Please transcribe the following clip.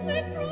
Sempre